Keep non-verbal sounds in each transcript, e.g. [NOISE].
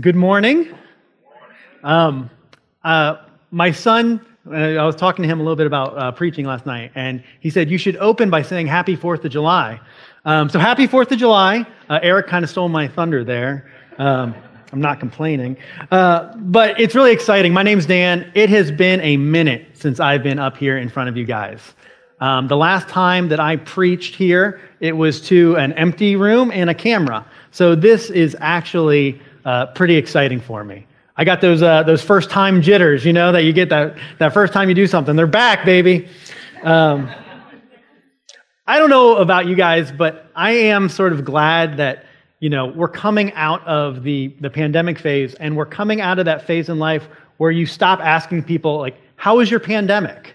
Good morning. Um, uh, my son, uh, I was talking to him a little bit about uh, preaching last night, and he said, You should open by saying Happy 4th of July. Um, so, happy 4th of July. Uh, Eric kind of stole my thunder there. Um, I'm not complaining. Uh, but it's really exciting. My name's Dan. It has been a minute since I've been up here in front of you guys. Um, the last time that I preached here, it was to an empty room and a camera. So, this is actually uh, pretty exciting for me. I got those, uh, those first time jitters, you know, that you get that, that first time you do something. They're back, baby. Um, I don't know about you guys, but I am sort of glad that, you know, we're coming out of the, the pandemic phase and we're coming out of that phase in life where you stop asking people, like, how was your pandemic?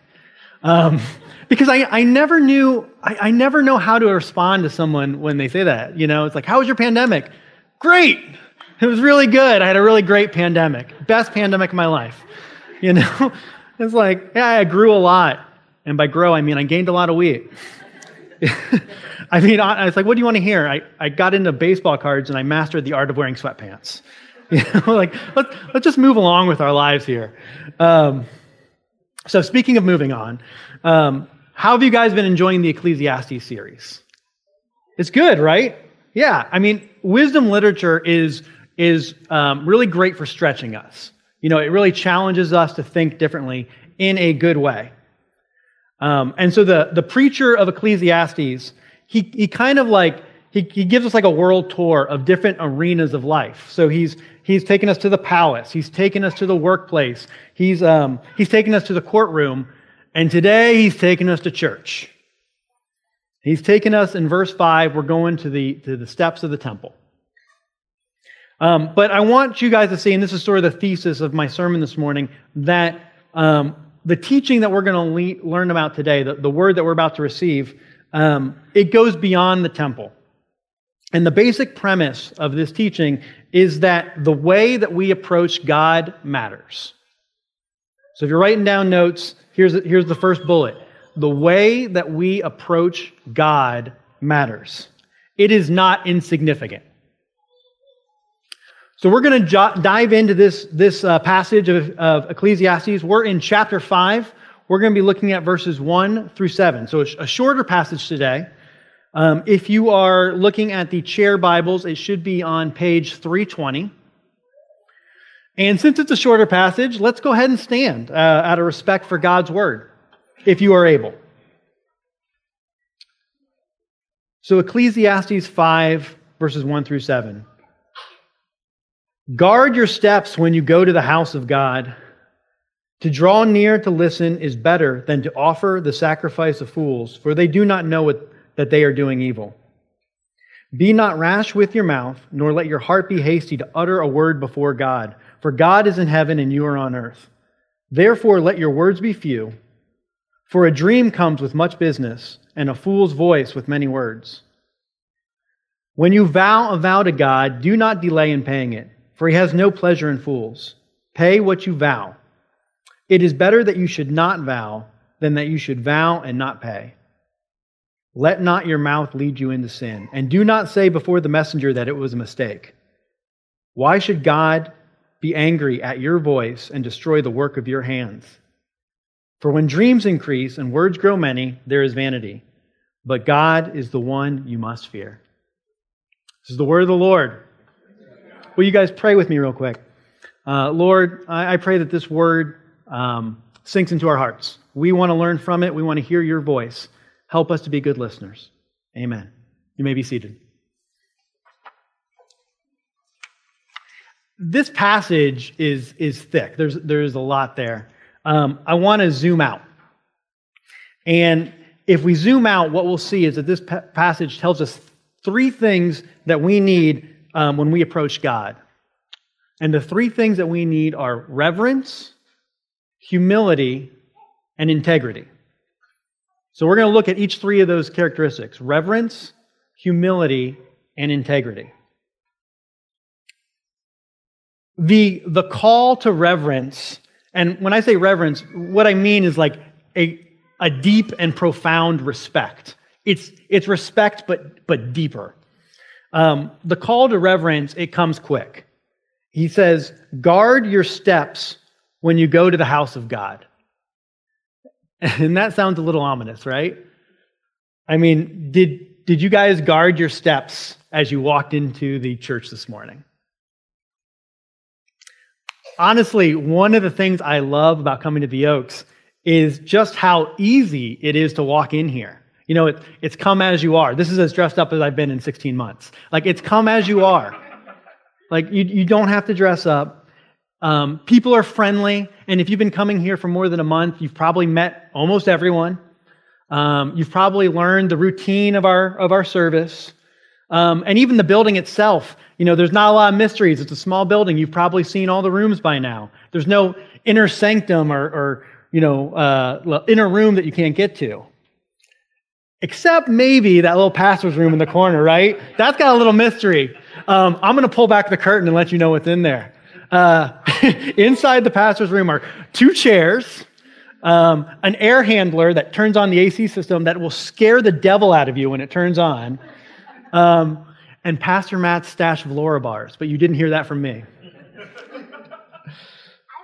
Um, [LAUGHS] because I, I never knew, I, I never know how to respond to someone when they say that. You know, it's like, how was your pandemic? Great. It was really good. I had a really great pandemic. Best pandemic of my life. [LAUGHS] You know? It's like, yeah, I grew a lot. And by grow, I mean I gained a lot of weight. [LAUGHS] I mean, I was like, what do you want to hear? I, I got into baseball cards and I mastered the art of wearing sweatpants. [LAUGHS] You know, like, let's, let's just move along with our lives here. Um, so, speaking of moving on, um, how have you guys been enjoying the Ecclesiastes series? It's good, right? Yeah. I mean, wisdom literature is is um, really great for stretching us. You know, it really challenges us to think differently in a good way. Um, and so the, the preacher of Ecclesiastes, he, he kind of like, he, he gives us like a world tour of different arenas of life. So he's, he's taken us to the palace, he's taken us to the workplace, he's, um, he's taken us to the courtroom, and today he's taken us to church. He's taken us in verse 5, we're going to the, to the steps of the temple. Um, but I want you guys to see, and this is sort of the thesis of my sermon this morning, that um, the teaching that we're going to le- learn about today, the, the, word that we're about to receive, um, it goes beyond the temple. And the basic premise of this teaching is that the way that we approach God matters. So if you're writing down notes, here's, here's the first bullet. The way that we approach God matters. It is not insignificant. So we're going to jo- dive into this, this uh, passage of, of Ecclesiastes. We're in chapter 5. We're going to be looking at verses 1 through 7. So a, shorter passage today. Um, if you are looking at the chair Bibles, it should be on page 320. And since it's a shorter passage, let's go ahead and stand uh, out of respect for God's word, if you are able. So Ecclesiastes 5, verses 1 through 7. Guard your steps when you go to the house of God. To draw near to listen is better than to offer the sacrifice of fools, for they do not know what, that they are doing evil. Be not rash with your mouth, nor let your heart be hasty to utter a word before God, for God is in heaven and you are on earth. Therefore, let your words be few, for a dream comes with much business, and a fool's voice with many words. When you vow a vow to God, do not delay in paying it for he has no pleasure in fools. Pay what you vow. It is better that you should not vow than that you should vow and not pay. Let not your mouth lead you into sin, and do not say before the messenger that it was a mistake. Why should God be angry at your voice and destroy the work of your hands? For when dreams increase and words grow many, there is vanity. But God is the one you must fear. This is the word of the Lord. Will you guys pray with me real quick? Uh, Lord, I, I, pray that this word um, sinks into our hearts. We want to learn from it. We want to hear your voice. Help us to be good listeners. Amen. You may be seated. This passage is, is thick. There's, there's a lot there. Um, I want to zoom out. And if we zoom out, what we'll see is that this pa- passage tells us three things that we need um, when we approach God. And the three things that we need are reverence, humility, and integrity. So we're going to look at each three of those characteristics reverence, humility, and integrity. The, the call to reverence, and when I say reverence, what I mean is like a, a deep and profound respect. It's, it's respect, but, but deeper. Um, the call to reverence, it comes quick. He says, guard your steps when you go to the house of God. [LAUGHS] And that sounds a little ominous, right? I mean, did, did you guys guard your steps as you walked into the church this morning? Honestly, one of the things I love about coming to the Oaks is just how easy it is to walk in here. You know, it, it's come as you are. This is as dressed up as I've been in 16 months. Like, it's come as you are. Like, you, you don't have to dress up. Um, people are friendly. And if you've been coming here for more than a month, you've probably met almost everyone. Um, you've probably learned the routine of our, of our service. Um, and even the building itself, you know, there's not a lot of mysteries. It's a small building. You've probably seen all the rooms by now. There's no inner sanctum or, or you know, uh, inner room that you can't get to. Except maybe that little pastor's room in the corner, right? That's got a little mystery. Um, I'm going to pull back the curtain and let you know what's in there. Uh, [LAUGHS] inside the pastor's room are two chairs, um, an air handler that turns on the AC system that will scare the devil out of you when it turns on, um, and Pastor Matt's stash of Larabars. But you didn't hear that from me.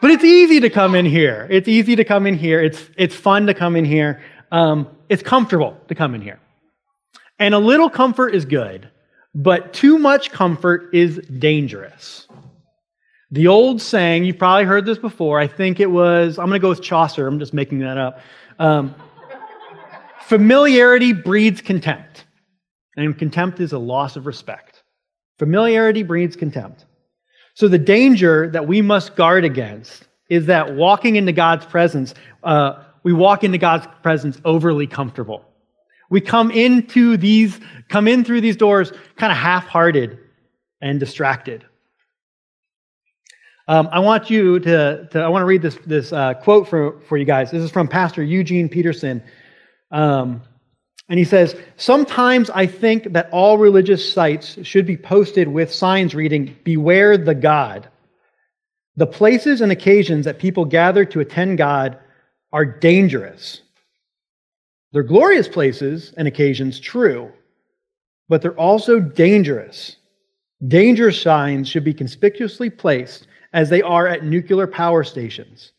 but it's easy to come in here. It's easy to come in here. It's, it's fun to come in here. Um, it's comfortable to come in here. And a little comfort is good, but too much comfort is dangerous. The old saying, you've probably heard this before, I think it was, I'm going to go with Chaucer, I'm just making that up. Um, familiarity breeds contempt, and contempt is a loss of respect. Familiarity breeds contempt. So the danger that we must guard against is that walking into God's presence, uh, we walk into God's presence overly comfortable. We come into these, come in through these doors kind of half-hearted and distracted. Um, I want you to, to, I want to read this, this uh, quote for, for you guys. This is from Pastor Eugene Peterson. Um, and he says, Sometimes I think that all religious sites should be posted with signs reading, Beware the God. The places and occasions that people gather to attend God are dangerous. They're glorious places and occasions, true, but they're also dangerous. Danger signs should be conspicuously placed as they are at nuclear power stations.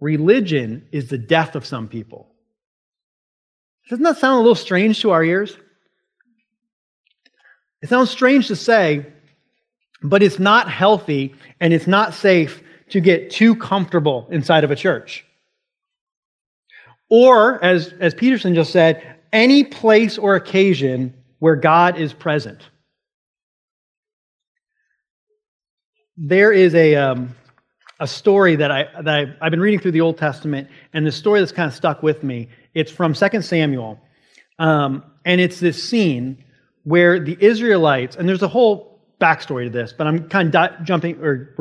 Religion is the death of some people. Doesn't that sound a little strange to our ears? It sounds strange to say, but it's not healthy and it's not safe to get too comfortable inside of a church. Or, as, as Peterson just said, any place or occasion where God is present. There is a, um, a story that, I, that I've, I've, been reading through the Old Testament, and the story that's kind of stuck with me. It's from 2 Samuel. Um, and it's this scene where the Israelites, and there's a whole backstory to this, but I'm kind of jumping, or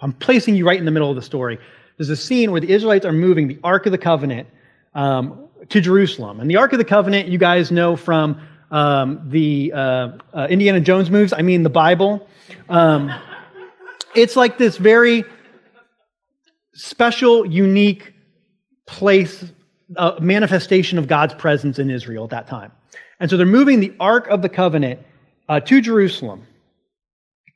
I'm placing you right in the middle of the story. There's a scene where the Israelites are moving the Ark of the Covenant um, to Jerusalem. And the Ark of the Covenant, you guys know from um, the uh, uh, Indiana Jones movies, I mean the Bible. Um, it's like this very special, unique place, uh, manifestation of God's presence in Israel at that time. And so they're moving the Ark of the Covenant uh, to Jerusalem.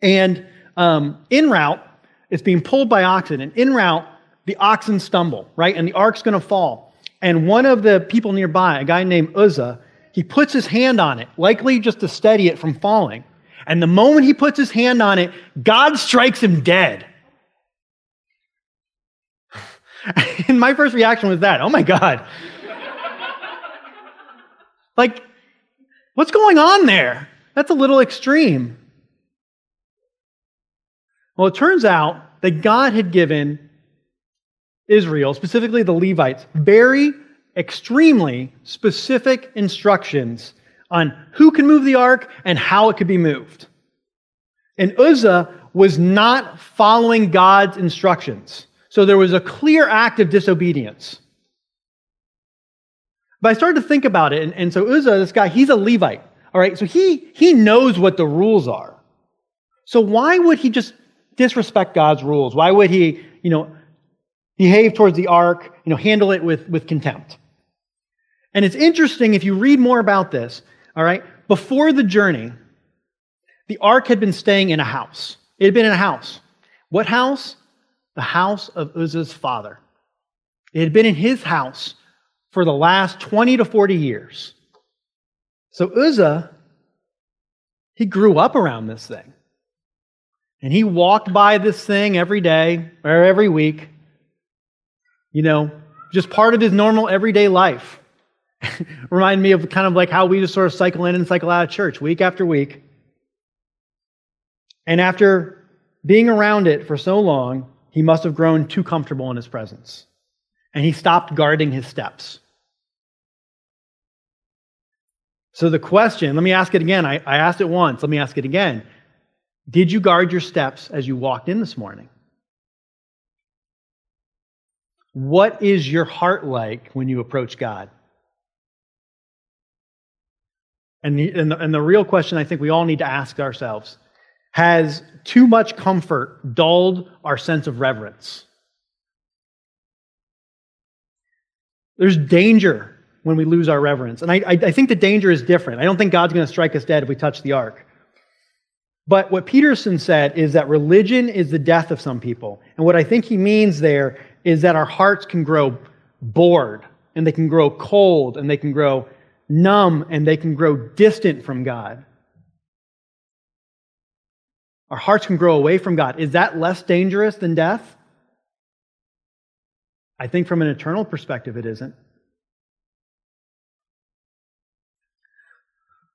And um, en route, it's being pulled by oxen. And en route, the oxen stumble, right? And the ark's going to fall. And one of the people nearby, a guy named Uzzah, he puts his hand on it, likely just to steady it from falling. And the moment he puts his hand on it, God strikes him dead. [LAUGHS] And my first reaction was that oh my God. [LAUGHS] like, what's going on there? That's a little extreme. Well, it turns out that God had given Israel, specifically the Levites, very extremely specific instructions on who can move the ark and how it could be moved. And Uzzah was not following God's instructions. So there was a clear act of disobedience. But I started to think about it, and, and so Uzzah, this guy, he's a Levite. All right, so he he knows what the rules are. So why would he just disrespect God's rules? Why would he, you know, behave towards the ark, you know, handle it with, with contempt. And it's interesting if you read more about this, all right, before the journey, the ark had been staying in a house. It had been in a house. What house? The house of Uzzah's father. It had been in his house for the last 20 to 40 years. So Uzzah, he grew up around this thing. And he walked by this thing every day or every week, you know, just part of his normal everyday life. [LAUGHS] Remind me of kind of like how we just sort of cycle in and cycle out of church week after week. And after being around it for so long, he must have grown too comfortable in his presence. And he stopped guarding his steps. So the question, let me ask it again. I, I asked it once. Let me ask it again. Did you guard your steps as you walked in this morning? What is your heart like when you approach God? And the, and the, and the real question I think we all need to ask ourselves has too much comfort dulled our sense of reverence? There's danger when we lose our reverence. And I, I, think the danger is different. I don't think God's going to strike us dead if we touch the ark. But what Peterson said is that religion is the death of some people. And what I think he means there is that our hearts can grow bored and they can grow cold and they can grow numb and they can grow distant from God. Our hearts can grow away from God. Is that less dangerous than death? I think from an eternal perspective, it isn't.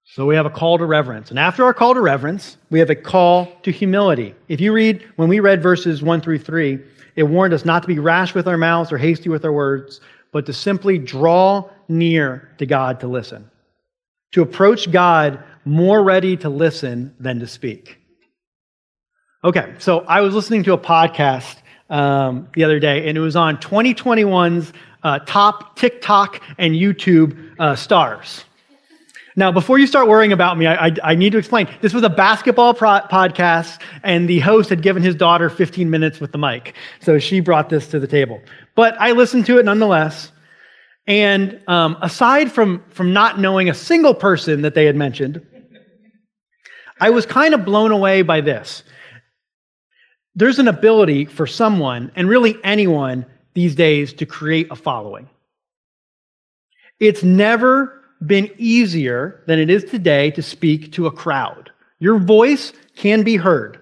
So we have a call to reverence. And after our call to reverence, we have a call to humility. If you read, when we read verses 1 through 3, it warned us not to be rash with our mouths or hasty with our words, but to simply draw near to God to listen. To approach God more ready to listen than to speak. Okay, so I was listening to a podcast um, the other day, and it was on 2021's uh, top TikTok and YouTube uh, stars. Now, before you start worrying about me, I, I, I need to explain. This was a basketball pro- podcast, and the host had given his daughter 15 minutes with the mic. So she brought this to the table. But I listened to it nonetheless. And um, aside from, from not knowing a single person that they had mentioned, I was kind of blown away by this. There's an ability for someone, and really anyone these days, to create a following. It's never been easier than it is today to speak to a crowd. Your voice can be heard.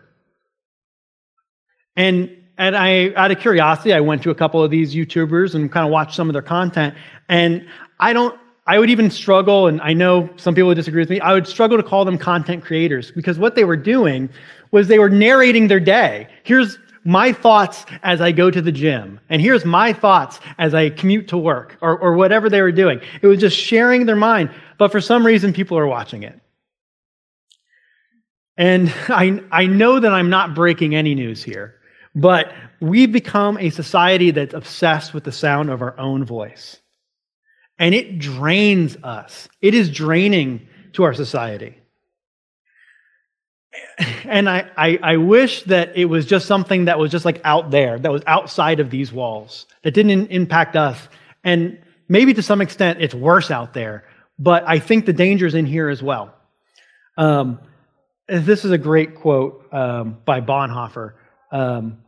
And, and I, out of curiosity, I went to a couple of these YouTubers and kind of watched some of their content. And I don't, I would even struggle, and I know some people would disagree with me, I would struggle to call them content creators because what they were doing was they were narrating their day. Here's my thoughts as I go to the gym. And here's my thoughts as I commute to work or, or whatever they were doing. It was just sharing their mind. But for some reason, people are watching it. And I, I know that I'm not breaking any news here, but we've become a society that's obsessed with the sound of our own voice. And it drains us. It is draining to our society and I, I, I, wish that it was just something that was just like out there, that was outside of these walls, that didn't impact us. And maybe to some extent it's worse out there, but I think the danger's in here as well. Um, this is a great quote um, by Bonhoeffer. Um,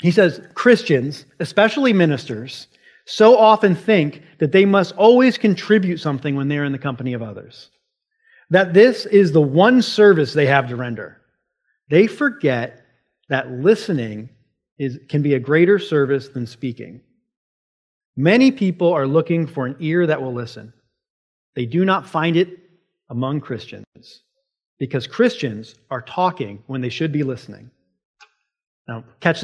he says, Christians, especially ministers, so often think that they must always contribute something when they're in the company of others that this is the one service they have to render. They forget that listening is, can be a greater service than speaking. Many people are looking for an ear that will listen. They do not find it among Christians because Christians are talking when they should be listening. Now, catch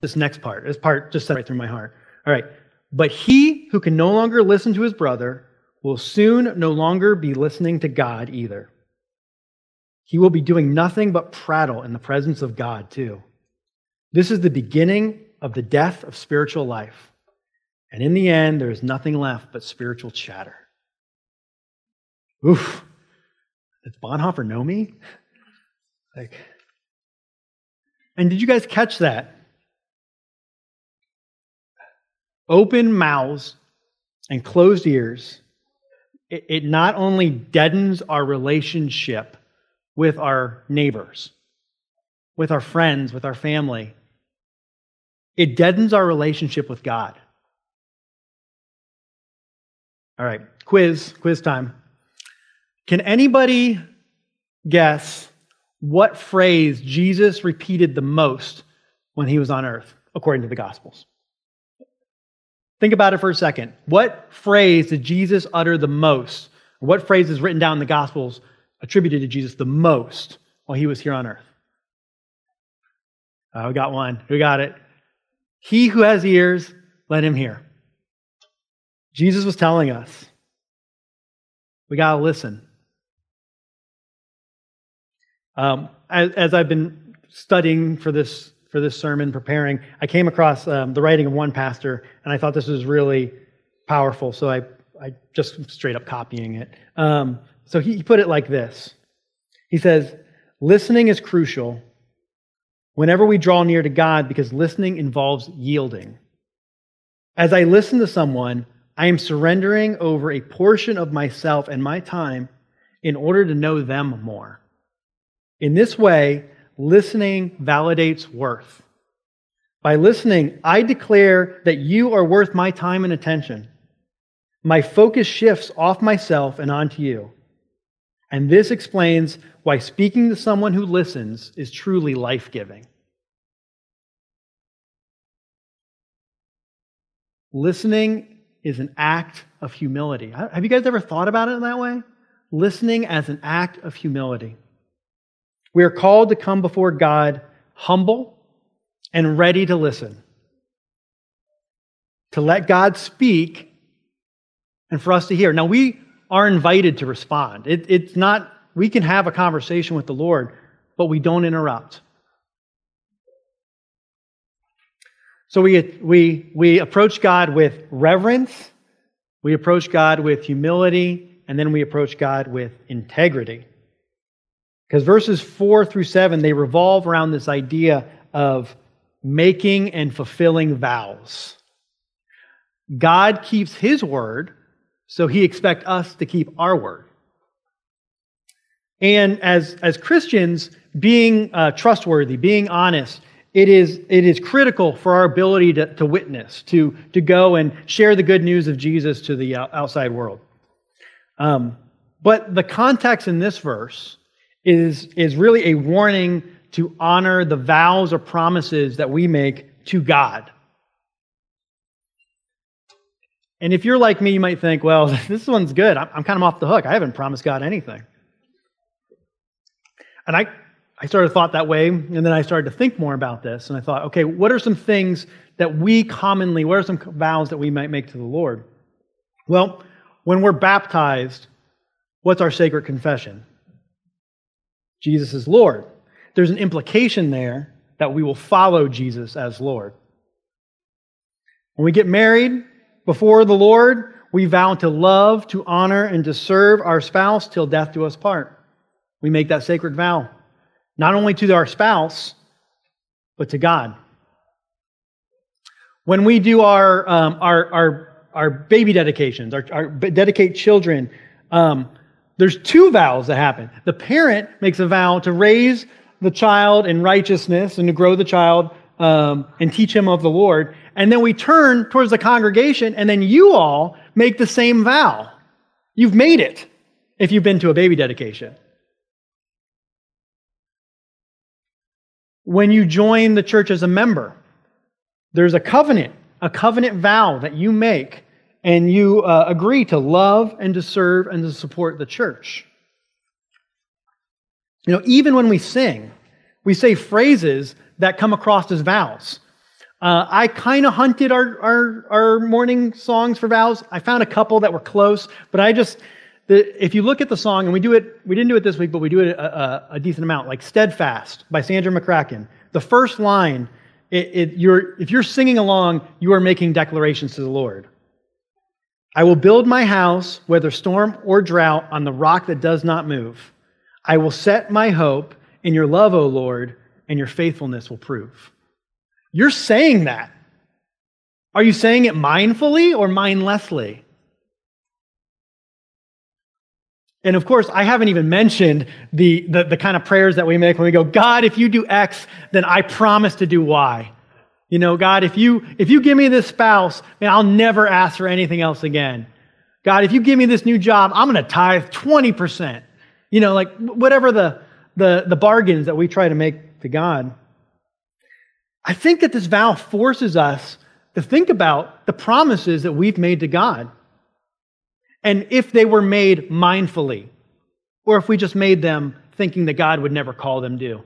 this next part. This part just right through my heart. All right. But he who can no longer listen to his brother will soon no longer be listening to God either. He will be doing nothing but prattle in the presence of God, too. This is the beginning of the death of spiritual life. And in the end, there is nothing left but spiritual chatter. Oof. Does Bonhoeffer know me? Like, and did you guys catch that? Open mouths and closed ears it, it not only deadens our relationship with our neighbors, with our friends, with our family, it deadens our relationship with God. All right, quiz, quiz time. Can anybody guess what phrase Jesus repeated the most when he was on earth, according to the Gospels? Think about it for a second. What phrase did Jesus utter the most? What phrase is written down in the Gospels attributed to Jesus the most while he was here on earth? Uh, we got one. We got it. He who has ears, let him hear. Jesus was telling us we got to listen. Um, as, as, I've been studying for this, for this sermon, preparing, I came across um, the writing of one pastor, and I thought this was really powerful, so I, I just straight up copying it. Um, so he, he put it like this He says, Listening is crucial whenever we draw near to God because listening involves yielding. As I listen to someone, I am surrendering over a portion of myself and my time in order to know them more. In this way, listening validates worth. By listening, I declare that you are worth my time and attention. My focus shifts off myself and onto you. And this explains why speaking to someone who listens is truly life giving. Listening is an act of humility. Have you guys ever thought about it in that way? Listening as an act of humility. We are called to come before God humble and ready to listen, to let God speak and for us to hear. Now, we are invited to respond. It, it's not, we can have a conversation with the Lord, but we don't interrupt. So we, we, we approach God with reverence, we approach God with humility, and then we approach God with integrity. Because verses 4 through 7, they revolve around this idea of making and fulfilling vows. God keeps his word, so he expects us to keep our word. And as, as Christians, being uh, trustworthy, being honest, it is, it is critical for our ability to, to witness, to, to go and share the good news of Jesus to the outside world. Um, but the context in this verse is, is really a warning to honor the vows or promises that we make to God. And if you're like me, you might think, well, [LAUGHS] this one's good. I'm, I'm kind of off the hook. I haven't promised God anything. And I, I started thought that way, and then I started to think more about this, and I thought, okay, what are some things that we commonly, what are some vows that we might make to the Lord? Well, when we're baptized, what's our sacred confession? Jesus is Lord. There's an implication there that we will follow Jesus as Lord. When we get married before the Lord, we vow to love, to honor, and to serve our spouse till death do us part. We make that sacred vow not only to our spouse, but to God. When we do our, um, our, our, our baby dedications, our, our dedicate children, um, there's two vows that happen. The parent makes a vow to raise the child in righteousness and to grow the child um, and teach him of the Lord. And then we turn towards the congregation, and then you all make the same vow. You've made it if you've been to a baby dedication. when you join the church as a member. There's a covenant, a covenant vow that you make, and you uh, agree to love and to serve and to support the church. You know, even when we sing, we say phrases that come across as vows. Uh, I kind of hunted our, our, our morning songs for vows. I found a couple that were close, but I just, the, if you look at the song, and we do it, we didn't do it this week, but we do it a, a, a decent amount, like Steadfast by Sandra McCracken. The first line, it, it, you're, if you're singing along, you are making declarations to the Lord. I will build my house, whether storm or drought, on the rock that does not move. I will set my hope in your love, O Lord, and your faithfulness will prove. You're saying that. Are you saying it mindfully or mindlessly? And of course, I haven't even mentioned the, the, the, kind of prayers that we make when we go, God, if you do X, then I promise to do Y. You know, God, if you, if you give me this spouse, man, I'll never ask for anything else again. God, if you give me this new job, I'm going to tithe 20%. You know, like whatever the, the, the bargains that we try to make to God. I think that this vow forces us to think about the promises that we've made to God. And if they were made mindfully, or if we just made them thinking that God would never call them due.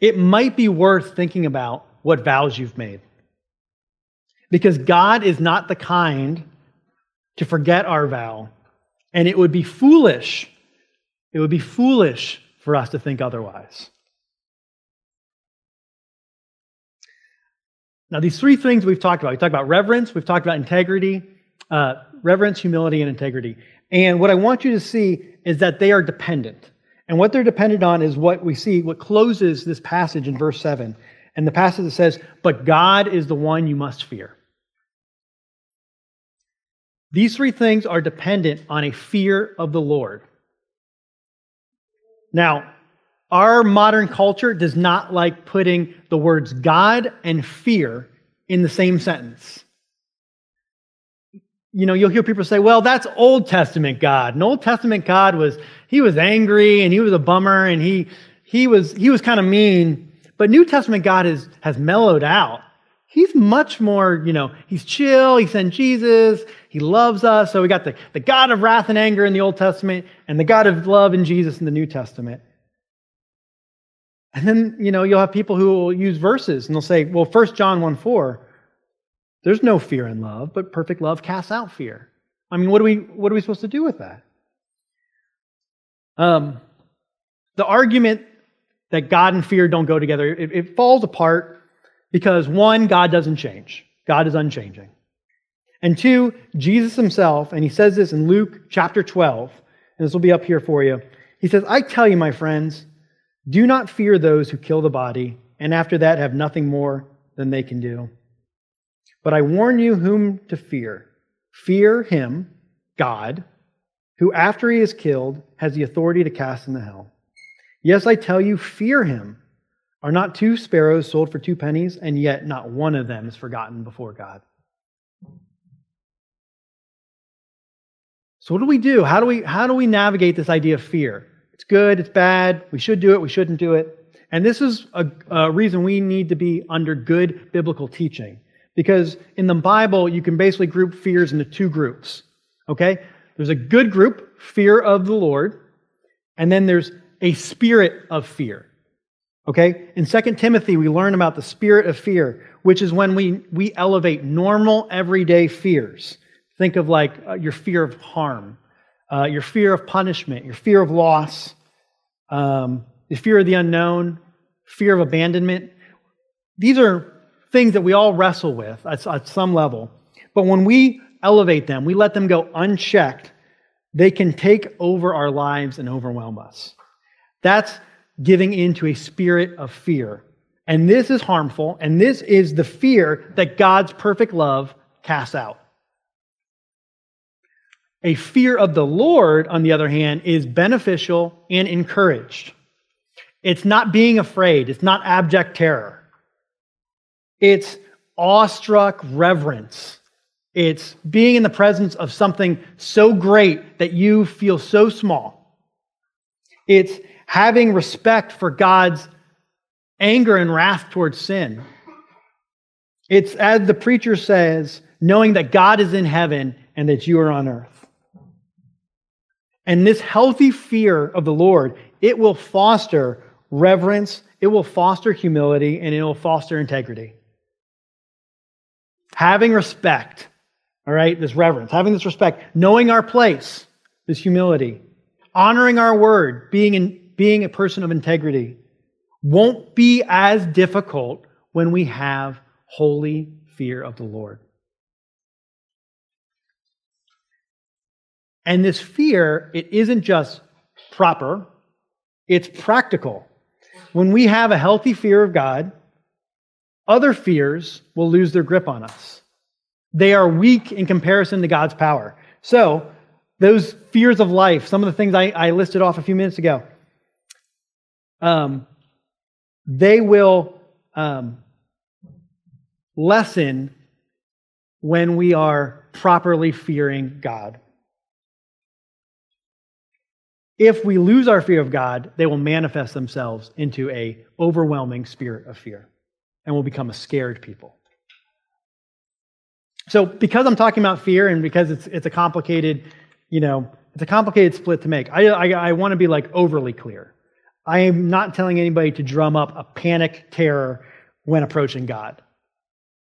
It might be worth thinking about what vows you've made. Because God is not the kind to forget our vow, and it would be foolish. It would be foolish for us to think otherwise. Now, these three things we've talked about, we talked about reverence, we've talked about integrity, uh, reverence, humility, and integrity. And what I want you to see is that they are dependent. And what they're dependent on is what we see, what closes this passage in verse 7. And the passage that says, But God is the one you must fear. These three things are dependent on a fear of the Lord. Now, our modern culture does not like putting the words God and fear in the same sentence. You know, you'll hear people say, well, that's Old Testament God. And Old Testament God was, he was angry and he was a bummer and he, he was, he was kind of mean. But New Testament God is, has mellowed out. He's much more, you know, he's chill. He sent Jesus. He loves us. So we got the, the God of wrath and anger in the Old Testament and the God of love in Jesus in the New Testament. And then, you know, you'll have people who will use verses and they'll say, well, 1 John 1 4, there's no fear in love, but perfect love casts out fear. I mean, what are we, what are we supposed to do with that? Um, the argument that God and fear don't go together, it, it falls apart because one, God doesn't change. God is unchanging. And two, Jesus himself, and he says this in Luke chapter 12, and this will be up here for you. He says, I tell you, my friends, do not fear those who kill the body, and after that have nothing more than they can do. But I warn you whom to fear. Fear him, God, who after he is killed has the authority to cast into hell. Yes, I tell you, fear him. Are not two sparrows sold for two pennies, and yet not one of them is forgotten before God? So what do we do? How do we how do we navigate this idea of fear? It's good, it's bad, we should do it, we shouldn't do it. And this is a, a reason we need to be under good biblical teaching. Because in the Bible, you can basically group fears into two groups. Okay? There's a good group, fear of the Lord, and then there's a spirit of fear. Okay? In 2 Timothy, we learn about the spirit of fear, which is when we, we elevate normal, everyday fears. Think of like uh, your fear of harm, uh, your fear of punishment, your fear of loss, um, the fear of the unknown, fear of abandonment. These are things that we all wrestle with at, at some level. But when we elevate them, we let them go unchecked, they can take over our lives and overwhelm us. That's giving in to a spirit of fear. And this is harmful, and this is the fear that God's perfect love casts out. A fear of the Lord, on the other hand, is beneficial and encouraged. It's not being afraid, it's not abject terror. It's awestruck reverence. It's being in the presence of something so great that you feel so small. It's having respect for God's anger and wrath towards sin. It's, as the preacher says, knowing that God is in heaven and that you are on earth. And this healthy fear of the Lord, it will foster reverence, it will foster humility, and it will foster integrity. Having respect, all right, this reverence, having this respect, knowing our place, this humility, honoring our word, being, in, being a person of integrity, won't be as difficult when we have holy fear of the Lord. And this fear, it isn't just proper, it's practical. When we have a healthy fear of God, other fears will lose their grip on us. They are weak in comparison to God's power. So, those fears of life, some of the things I, I listed off a few minutes ago, um, they will um, lessen when we are properly fearing God. If we lose our fear of God, they will manifest themselves into a overwhelming spirit of fear and we'll become a scared people. So, because I'm talking about fear and because it's, it's a complicated, you know, it's a complicated split to make, I, I, I want to be like overly clear. I am not telling anybody to drum up a panic terror when approaching God.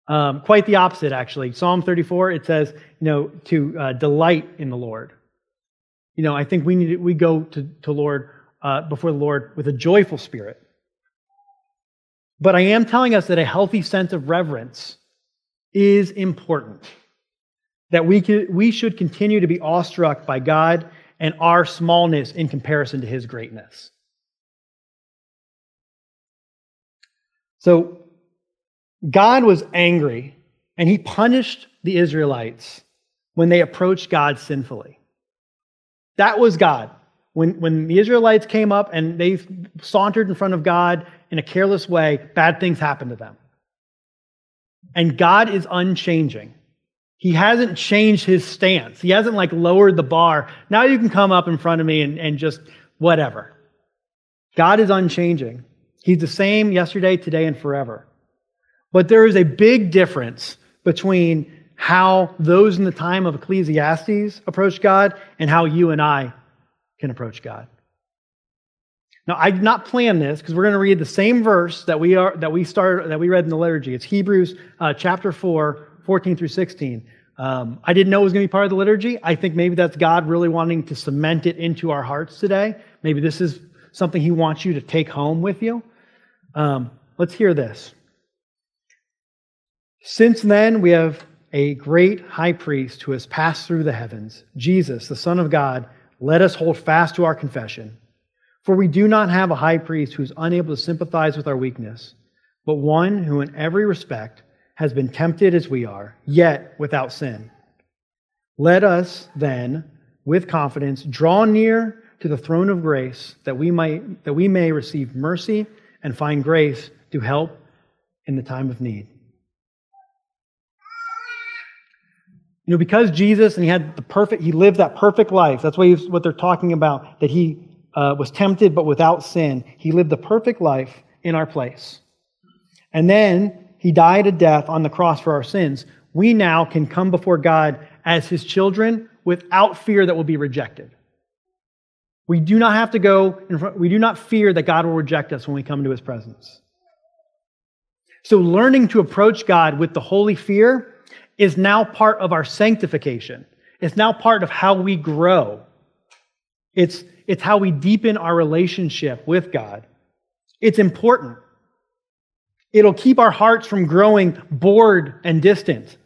Um, quite the opposite, actually. Psalm 34, it says, you know, to uh, delight in the Lord. You know, I think we need to, we go to, to Lord uh, before the Lord with a joyful spirit. But I am telling us that a healthy sense of reverence is important. That we, we should continue to be awestruck by God and our smallness in comparison to his greatness. So, God was angry and he punished the Israelites when they approached God sinfully. That was God. When, when the Israelites came up and they sauntered in front of God in a careless way, bad things happen to them. And God is unchanging. He hasn't changed his stance. He hasn't like lowered the bar. Now you can come up in front of me and, and just whatever. God is unchanging. He's the same yesterday, today, and forever. But there is a big difference between how those in the time of Ecclesiastes approach God and how you and I can approach God. Now, I did not plan this because we're going to read the same verse that we are that we started that we read in the liturgy. It's Hebrews uh, chapter 4, 14 through 16. Um, I didn't know it was going to be part of the liturgy. I think maybe that's God really wanting to cement it into our hearts today. Maybe this is something He wants you to take home with you. Um, let's hear this. Since then, we have a great high priest who has passed through the heavens, Jesus, the Son of God. Let us hold fast to our confession. For we do not have a high priest who is unable to sympathize with our weakness, but one who, in every respect, has been tempted as we are, yet without sin. Let us then, with confidence, draw near to the throne of grace that we, might, that we may receive mercy and find grace to help in the time of need. You know, because Jesus and he had the perfect, he lived that perfect life. That's what, what they're talking about, that he uh, was tempted but without sin. He lived the perfect life in our place. And then he died a death on the cross for our sins. We now can come before God as his children without fear that we'll be rejected. We do not have to go, in front, we do not fear that God will reject us when we come into his presence. So, learning to approach God with the holy fear is now part of our sanctification. It's now part of how we grow. It's, it's how we deepen our relationship with God. It's important. It'll keep our hearts from growing bored and distant.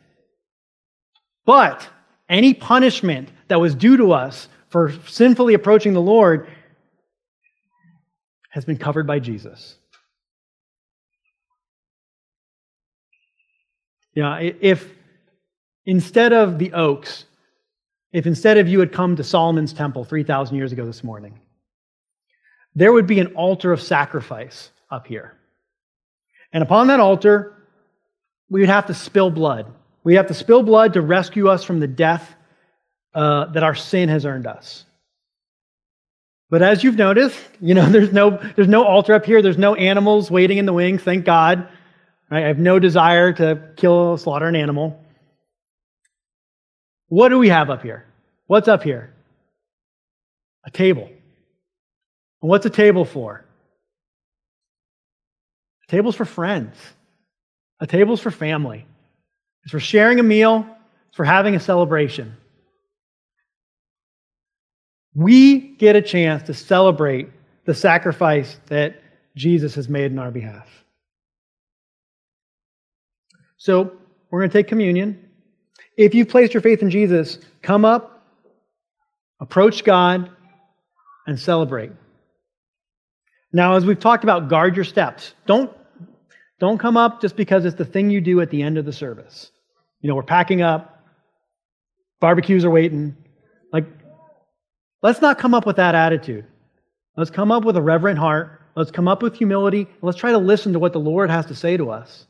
But any punishment that was due to us for sinfully approaching the Lord has been covered by Jesus. Yeah, if Instead of the oaks, if instead of you had come to Solomon's temple 3,000 years ago this morning, there would be an altar of sacrifice up here. And upon that altar, we would have to spill blood. We'd have to spill blood to rescue us from the death uh, that our sin has earned us. But as you've noticed, you know, [LAUGHS] there's no, there's no altar up here. There's no animals waiting in the wings, thank God. I have no desire to kill, or slaughter an animal. What do we have up here? What's up here? A table. And what's a table for? A table's for friends. A table's for family. It's for sharing a meal, it's for having a celebration. We get a chance to celebrate the sacrifice that Jesus has made in our behalf. So, we're going to take communion. If you've placed your faith in Jesus, come up, approach God, and celebrate. Now, as we've talked about, guard your steps. Don't, don't come up just because it's the thing you do at the end of the service. You know, we're packing up, barbecues are waiting. Like, Let's not come up with that attitude. Let's come up with a reverent heart. Let's come up with humility. And let's try to listen to what the Lord has to say to us.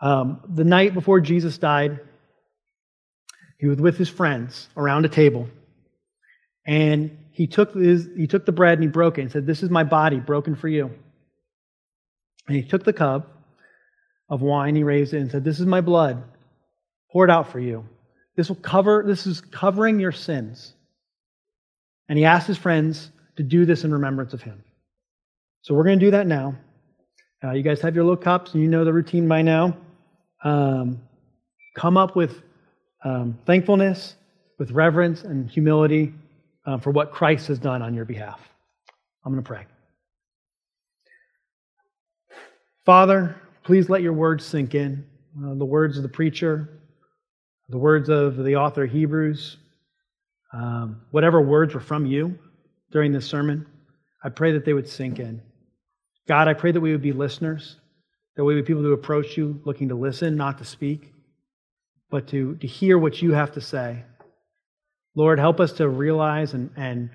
Um, the night before Jesus died, he was with his friends around a table. And he took, his, he took the bread and he broke it and said, This is my body broken for you. And he took the cup of wine, he raised it and said, This is my blood poured out for you. This will cover, this is covering your sins. And he asked his friends to do this in remembrance of him. So we're going to do that now. Uh, you guys have your little cups and you know the routine by now. Um, come up with um, thankfulness, with reverence and humility uh, for what Christ has done on your behalf. I'm going to pray. Father, please let your words sink in. Uh, the words of the preacher, the words of the author Hebrews, um, whatever words were from you during this sermon, I pray that they would sink in. God, I pray that we would be listeners, that we be people who approach you looking to listen, not to speak, but to, to hear what you have to say. Lord, help us to realize and, and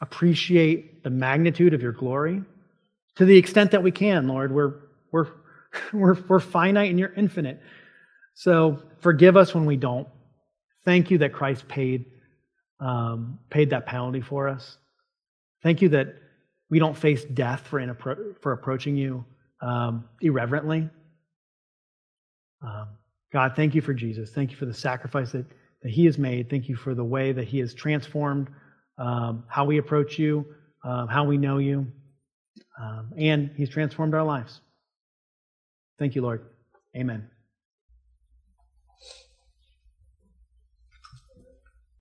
appreciate the magnitude of your glory to the extent that we can, Lord. We're, we're, [LAUGHS] we're, we're finite and you're infinite. So forgive us when we don't. Thank you that Christ paid, um, paid that penalty for us. Thank you that we don't face death for, inappro- for approaching you um, irreverently. Um, God, thank you for Jesus. Thank you for the sacrifice that, that he has made. Thank you for the way that he has transformed um, how we approach you, um, how we know you, um, and he's transformed our lives. Thank you, Lord. Amen.